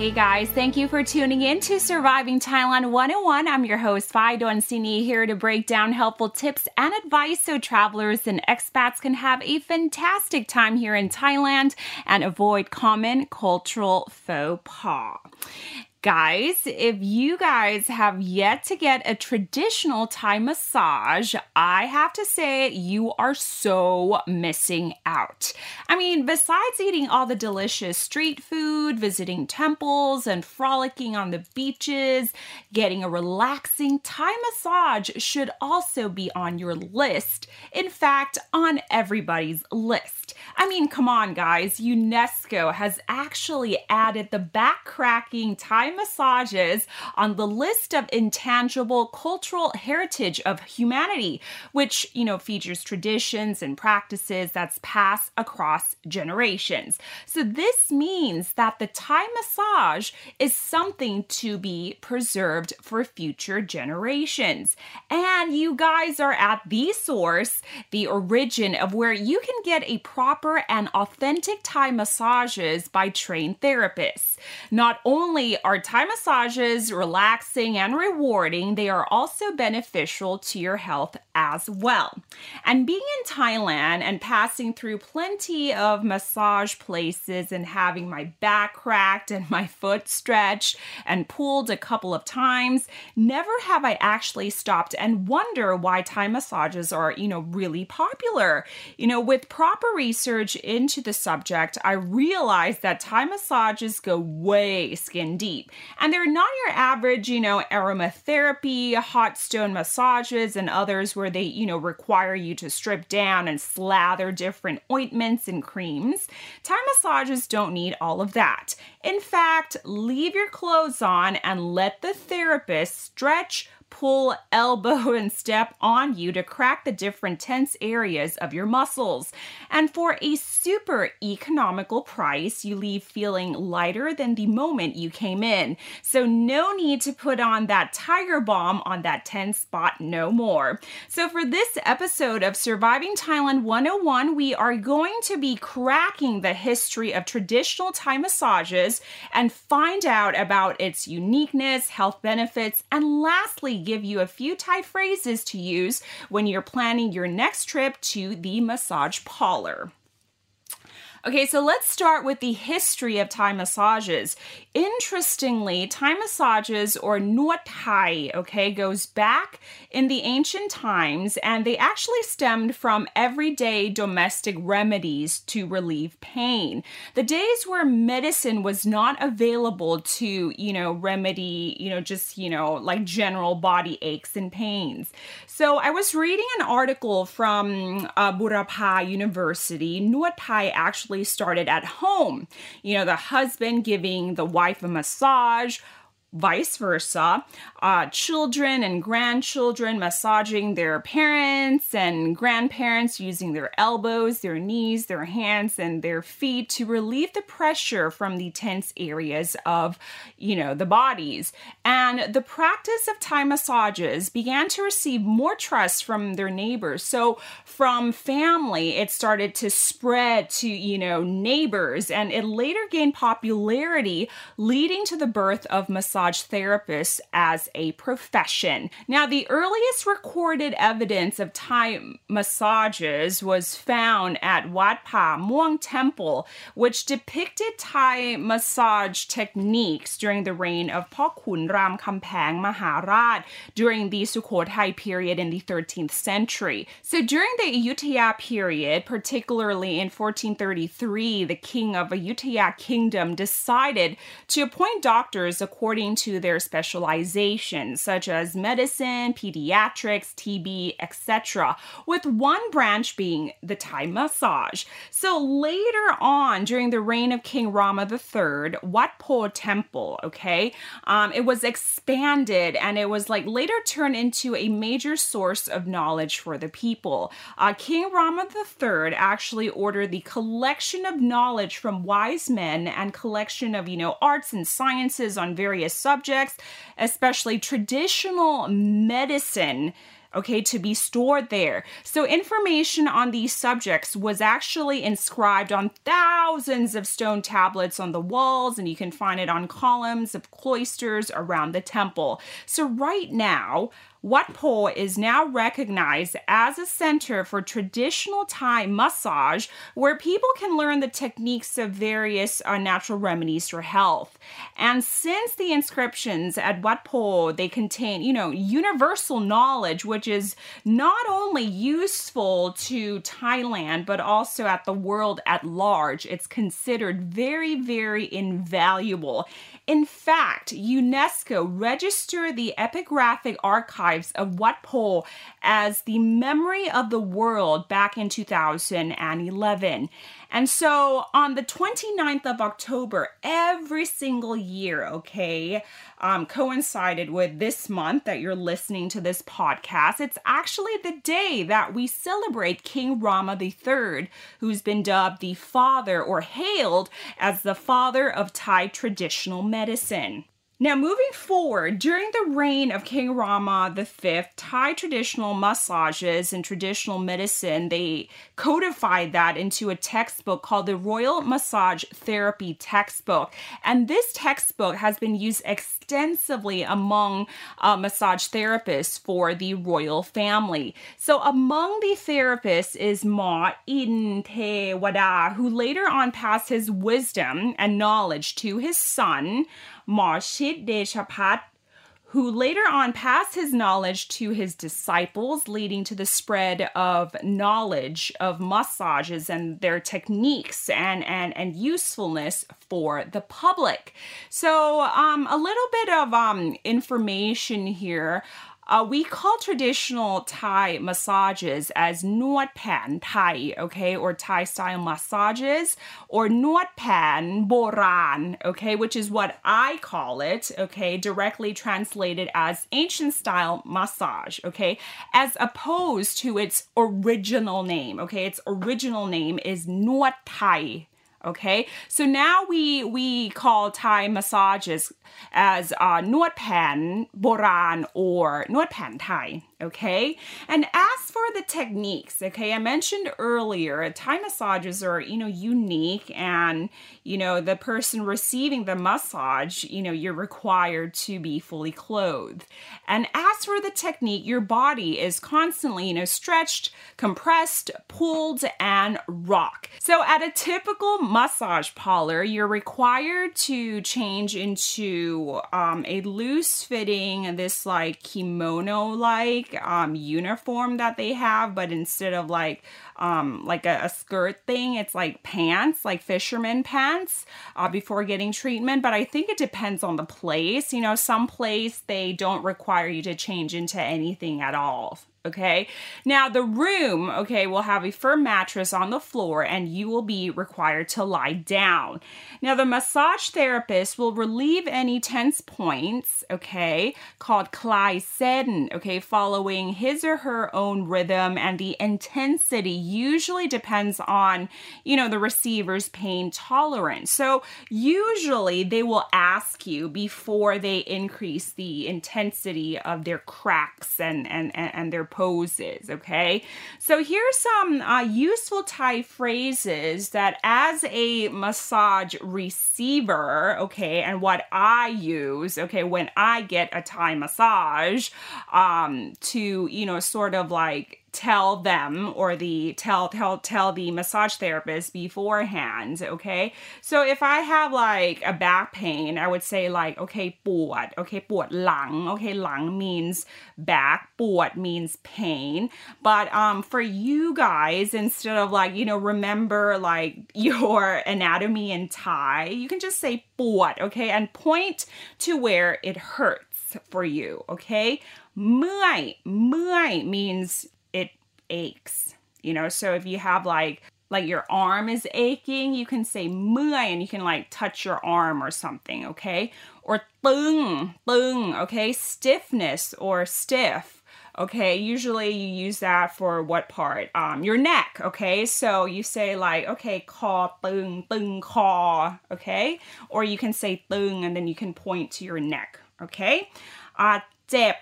Hey guys, thank you for tuning in to Surviving Thailand 101. I'm your host, Phi Don Sini, here to break down helpful tips and advice so travelers and expats can have a fantastic time here in Thailand and avoid common cultural faux pas. Guys, if you guys have yet to get a traditional Thai massage, I have to say you are so missing out. I mean, besides eating all the delicious street food, visiting temples, and frolicking on the beaches, getting a relaxing Thai massage should also be on your list. In fact, on everybody's list. I mean, come on, guys. UNESCO has actually added the back cracking Thai massages on the list of intangible cultural heritage of humanity, which, you know, features traditions and practices that's passed across generations. So this means that the Thai massage is something to be preserved for future generations. And you guys are at the source, the origin of where you can get a proper and authentic Thai massages by trained therapists. Not only are Thai massages relaxing and rewarding, they are also beneficial to your health as well. And being in Thailand and passing through plenty of massage places and having my back cracked and my foot stretched and pulled a couple of times, never have I actually stopped and wonder why Thai massages are, you know, really popular. You know, with proper research into the subject, I realized that Thai massages go way skin deep. And they're not your average, you know, aromatherapy, hot stone massages, and others where they, you know, require you to strip down and slather different ointments and creams. Thai massages don't need all of that. In fact, leave your clothes on and let the therapist stretch, pull, elbow, and step on you to crack the different tense areas of your muscles. And for a super economical price, you leave feeling lighter than the moment you came in. So, no need to put on that Tiger Balm on that tense spot no more. So, for this episode of Surviving Thailand 101, we are going to be cracking the history of traditional Thai massages and find out about its uniqueness, health benefits, and lastly, give you a few Thai phrases to use when you're planning your next trip to the massage parlor. Okay, so let's start with the history of Thai massages. Interestingly, Thai massages or Nuot Thai, okay, goes back in the ancient times and they actually stemmed from everyday domestic remedies to relieve pain. The days where medicine was not available to, you know, remedy, you know, just, you know, like general body aches and pains. So I was reading an article from uh, Burapha University. Nuot Thai actually started at home. You know, the husband giving the wife a massage vice versa. Uh, children and grandchildren massaging their parents and grandparents using their elbows, their knees, their hands, and their feet to relieve the pressure from the tense areas of, you know, the bodies. And the practice of Thai massages began to receive more trust from their neighbors. So from family, it started to spread to, you know, neighbors, and it later gained popularity, leading to the birth of massage massage therapists as a profession. Now, the earliest recorded evidence of Thai massages was found at Wat Pa Muang Temple, which depicted Thai massage techniques during the reign of Pa Khun Ramkhamhaeng Maharaj during the Sukhothai period in the 13th century. So during the Ayutthaya period, particularly in 1433, the king of Ayutthaya kingdom decided to appoint doctors according according to their specialization, such as medicine, pediatrics, TB, etc., with one branch being the Thai massage. So later on, during the reign of King Rama III, Wat Po Temple, okay, um, it was expanded and it was like later turned into a major source of knowledge for the people. Uh, King Rama III actually ordered the collection of knowledge from wise men and collection of, you know, arts and sciences on various subjects, especially traditional medicine okay, to be stored there. So, information on these subjects was actually inscribed on thousands of stone tablets on the walls, and you can find it on columns of cloisters around the temple. So, right now, Wat Po is now recognized as a center for traditional Thai massage where people can learn the techniques of various uh, natural remedies for health. And since the inscriptions at Wat Po, they contain, you know, universal knowledge, which is not only useful to Thailand, but also at the world at large, it's considered very, very invaluable. In fact, UNESCO registered the epigraphic archives of Wat Po as the memory of the world back in 2011. And so on the 29th of October, every single year, okay, um, coincided with this month that you're listening to this podcast, it's actually the day that we celebrate King Rama III, who's been dubbed the father or hailed as the father of Thai traditional medicine. Now, moving forward, during the reign of King Rama V, Thai traditional massages and traditional medicine, they codified that into a textbook called the Royal Massage Therapy Textbook. And this textbook has been used extensively among uh, massage therapists for the royal family. So, among the therapists is Ma In Te Wada, who later on passed his wisdom and knowledge to his son. Marshid Deshapat, who later on passed his knowledge to his disciples, leading to the spread of knowledge of massages and their techniques and, and, and usefulness for the public. So, um, a little bit of um, information here uh, we call traditional Thai massages as Nuat Pan Thai, okay, or Thai style massages, or Nuat Pan Boran, okay, which is what I call it, okay, directly translated as ancient style massage, okay, as opposed to its original name, okay, its original name is Nuat Thai, Okay, so now we we call Thai massages as uh, nuot boran or nuot Thai. Okay, and as for the techniques, okay, I mentioned earlier, Thai massages are you know unique, and you know the person receiving the massage, you know, you're required to be fully clothed. And as for the technique, your body is constantly you know stretched, compressed, pulled, and rock. So at a typical massage parlor, you're required to change into um, a loose fitting, this like kimono like um, uniform that they have, but instead of like um, like a, a, skirt thing, it's like pants, like fisherman pants, uh, before getting treatment. But I think it depends on the place. You know, some place they don't require you to change into anything at all okay? Now, the room, okay, will have a firm mattress on the floor and you will be required to lie down. Now, the massage therapist will relieve any tense points, okay, called Klai Sen, okay, following his or her own rhythm, and the intensity usually depends on, you know, the receiver's pain tolerance. So, usually they will ask you before they increase the intensity of their cracks and, and, and their poses, okay? So here's some uh, useful Thai phrases that as a massage receiver, okay, and what I use, okay, when I get a Thai massage um, to, you know, sort of like tell them or the tell tell tell the massage therapist beforehand okay? So if i have like a back pain i would say like okay what okay what lang okay lang means back what means pain. But um for you guys instead of like you know remember like your anatomy and Thai you can just say what okay and point to where it hurts for you okay? เมื่อยเมื่อย means aches. You know, so if you have like like your arm is aching, you can say "mui" and you can like touch your arm or something, okay? Or "tung," "tung," okay? Stiffness or stiff, okay? Usually you use that for what part? Um, your neck, okay? So you say like, okay, call tung," "tung call okay? Or you can say "tung" and then you can point to your neck, okay? Uh, dip,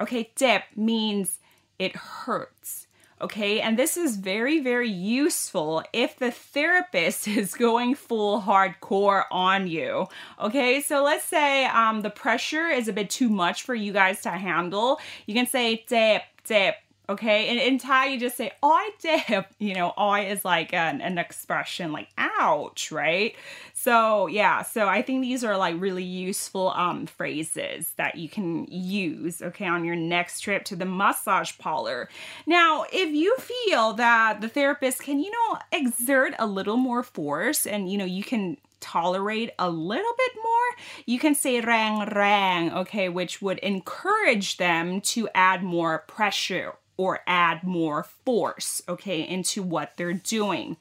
okay? Dip means it hurts. Okay, and this is very, very useful if the therapist is going full hardcore on you. Okay, so let's say um, the pressure is a bit too much for you guys to handle. You can say tip, tip, Okay, and in Thai you just say "oi dip." You know, "oi" is like an, an expression like "ouch," right? So yeah, so I think these are like really useful um phrases that you can use. Okay, on your next trip to the massage parlor. Now, if you feel that the therapist can, you know, exert a little more force, and you know, you can tolerate a little bit more, you can say rang rang, okay, which would encourage them to add more pressure or add more force, okay, into what they're doing.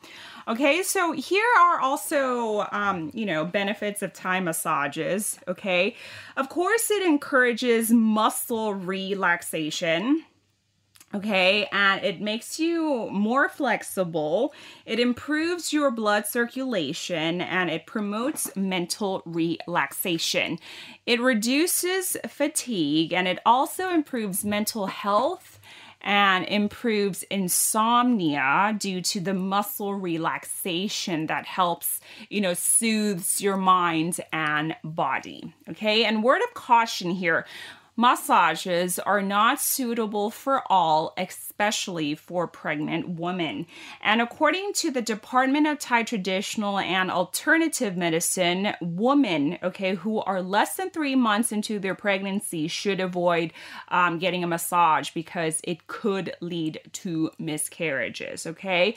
Okay, so here are also, um, you know, benefits of Thai massages, okay. Of course, it encourages muscle relaxation okay and it makes you more flexible it improves your blood circulation and it promotes mental relaxation it reduces fatigue and it also improves mental health and improves insomnia due to the muscle relaxation that helps, you know, soothes your mind and body. Okay, and word of caution here Massages are not suitable for all, especially for pregnant women. And according to the Department of Thai Traditional and Alternative Medicine, women, okay, who are less than three months into their pregnancy should avoid um, getting a massage because it could lead to miscarriages, okay?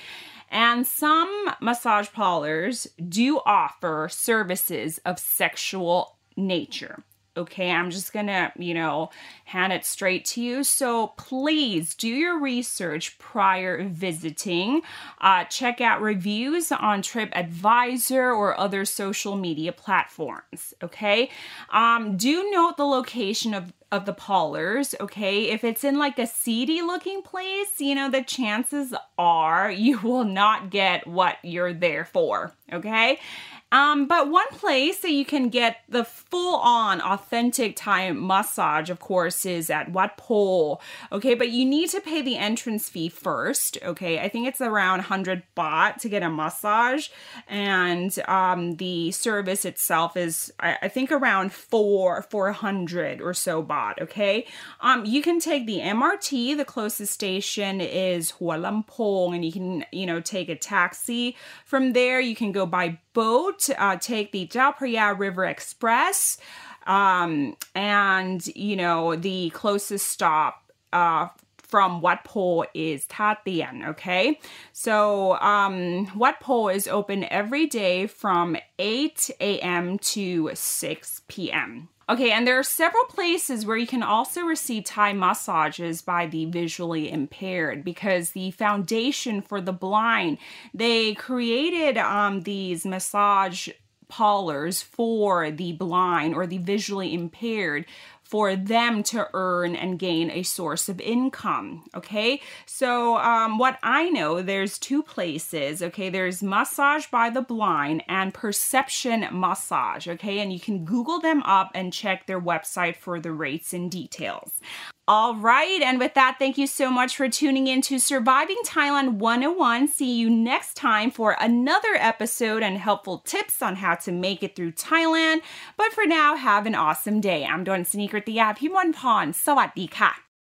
And some massage parlors do offer services of sexual nature okay i'm just gonna you know hand it straight to you so please do your research prior visiting uh, check out reviews on tripadvisor or other social media platforms okay um, do note the location of of the parlors, okay? If it's in like a seedy looking place, you know, the chances are you will not get what you're there for, okay? Um, but one place that you can get the full on authentic Thai massage, of course, is at Wat Po. Okay, but you need to pay the entrance fee first. Okay, I think it's around 100 baht to get a massage, and um, the service itself is, I, I think, around four 400 or so baht. Okay, um, you can take the MRT. The closest station is Hua Lamphong, and you can, you know, take a taxi from there. You can go by boat, uh, take the Phraya River Express, um, and you know the closest stop uh, from Wat Po is Tha Tien, okay? So um, Wat Po is open every day from 8 a.m. to 6 p.m. Okay, and there are several places where you can also receive Thai massages by the visually impaired because the Foundation for the Blind, they created um, these massage parlors for the blind or the visually impaired for them to earn and gain a source of income. Okay, so um, what I know, there's two places. Okay, there's Massage by the Blind and Perception Massage. Okay, and you can Google them up and check their website for the rates and details. All right, and with that, thank you so much for tuning in to Surviving Thailand 101. See you next time for another episode and helpful tips on how to make it through Thailand. But for now, have an awesome day. I'm Dawn Sneaker at the app, Himon Pon. Sawadee ka.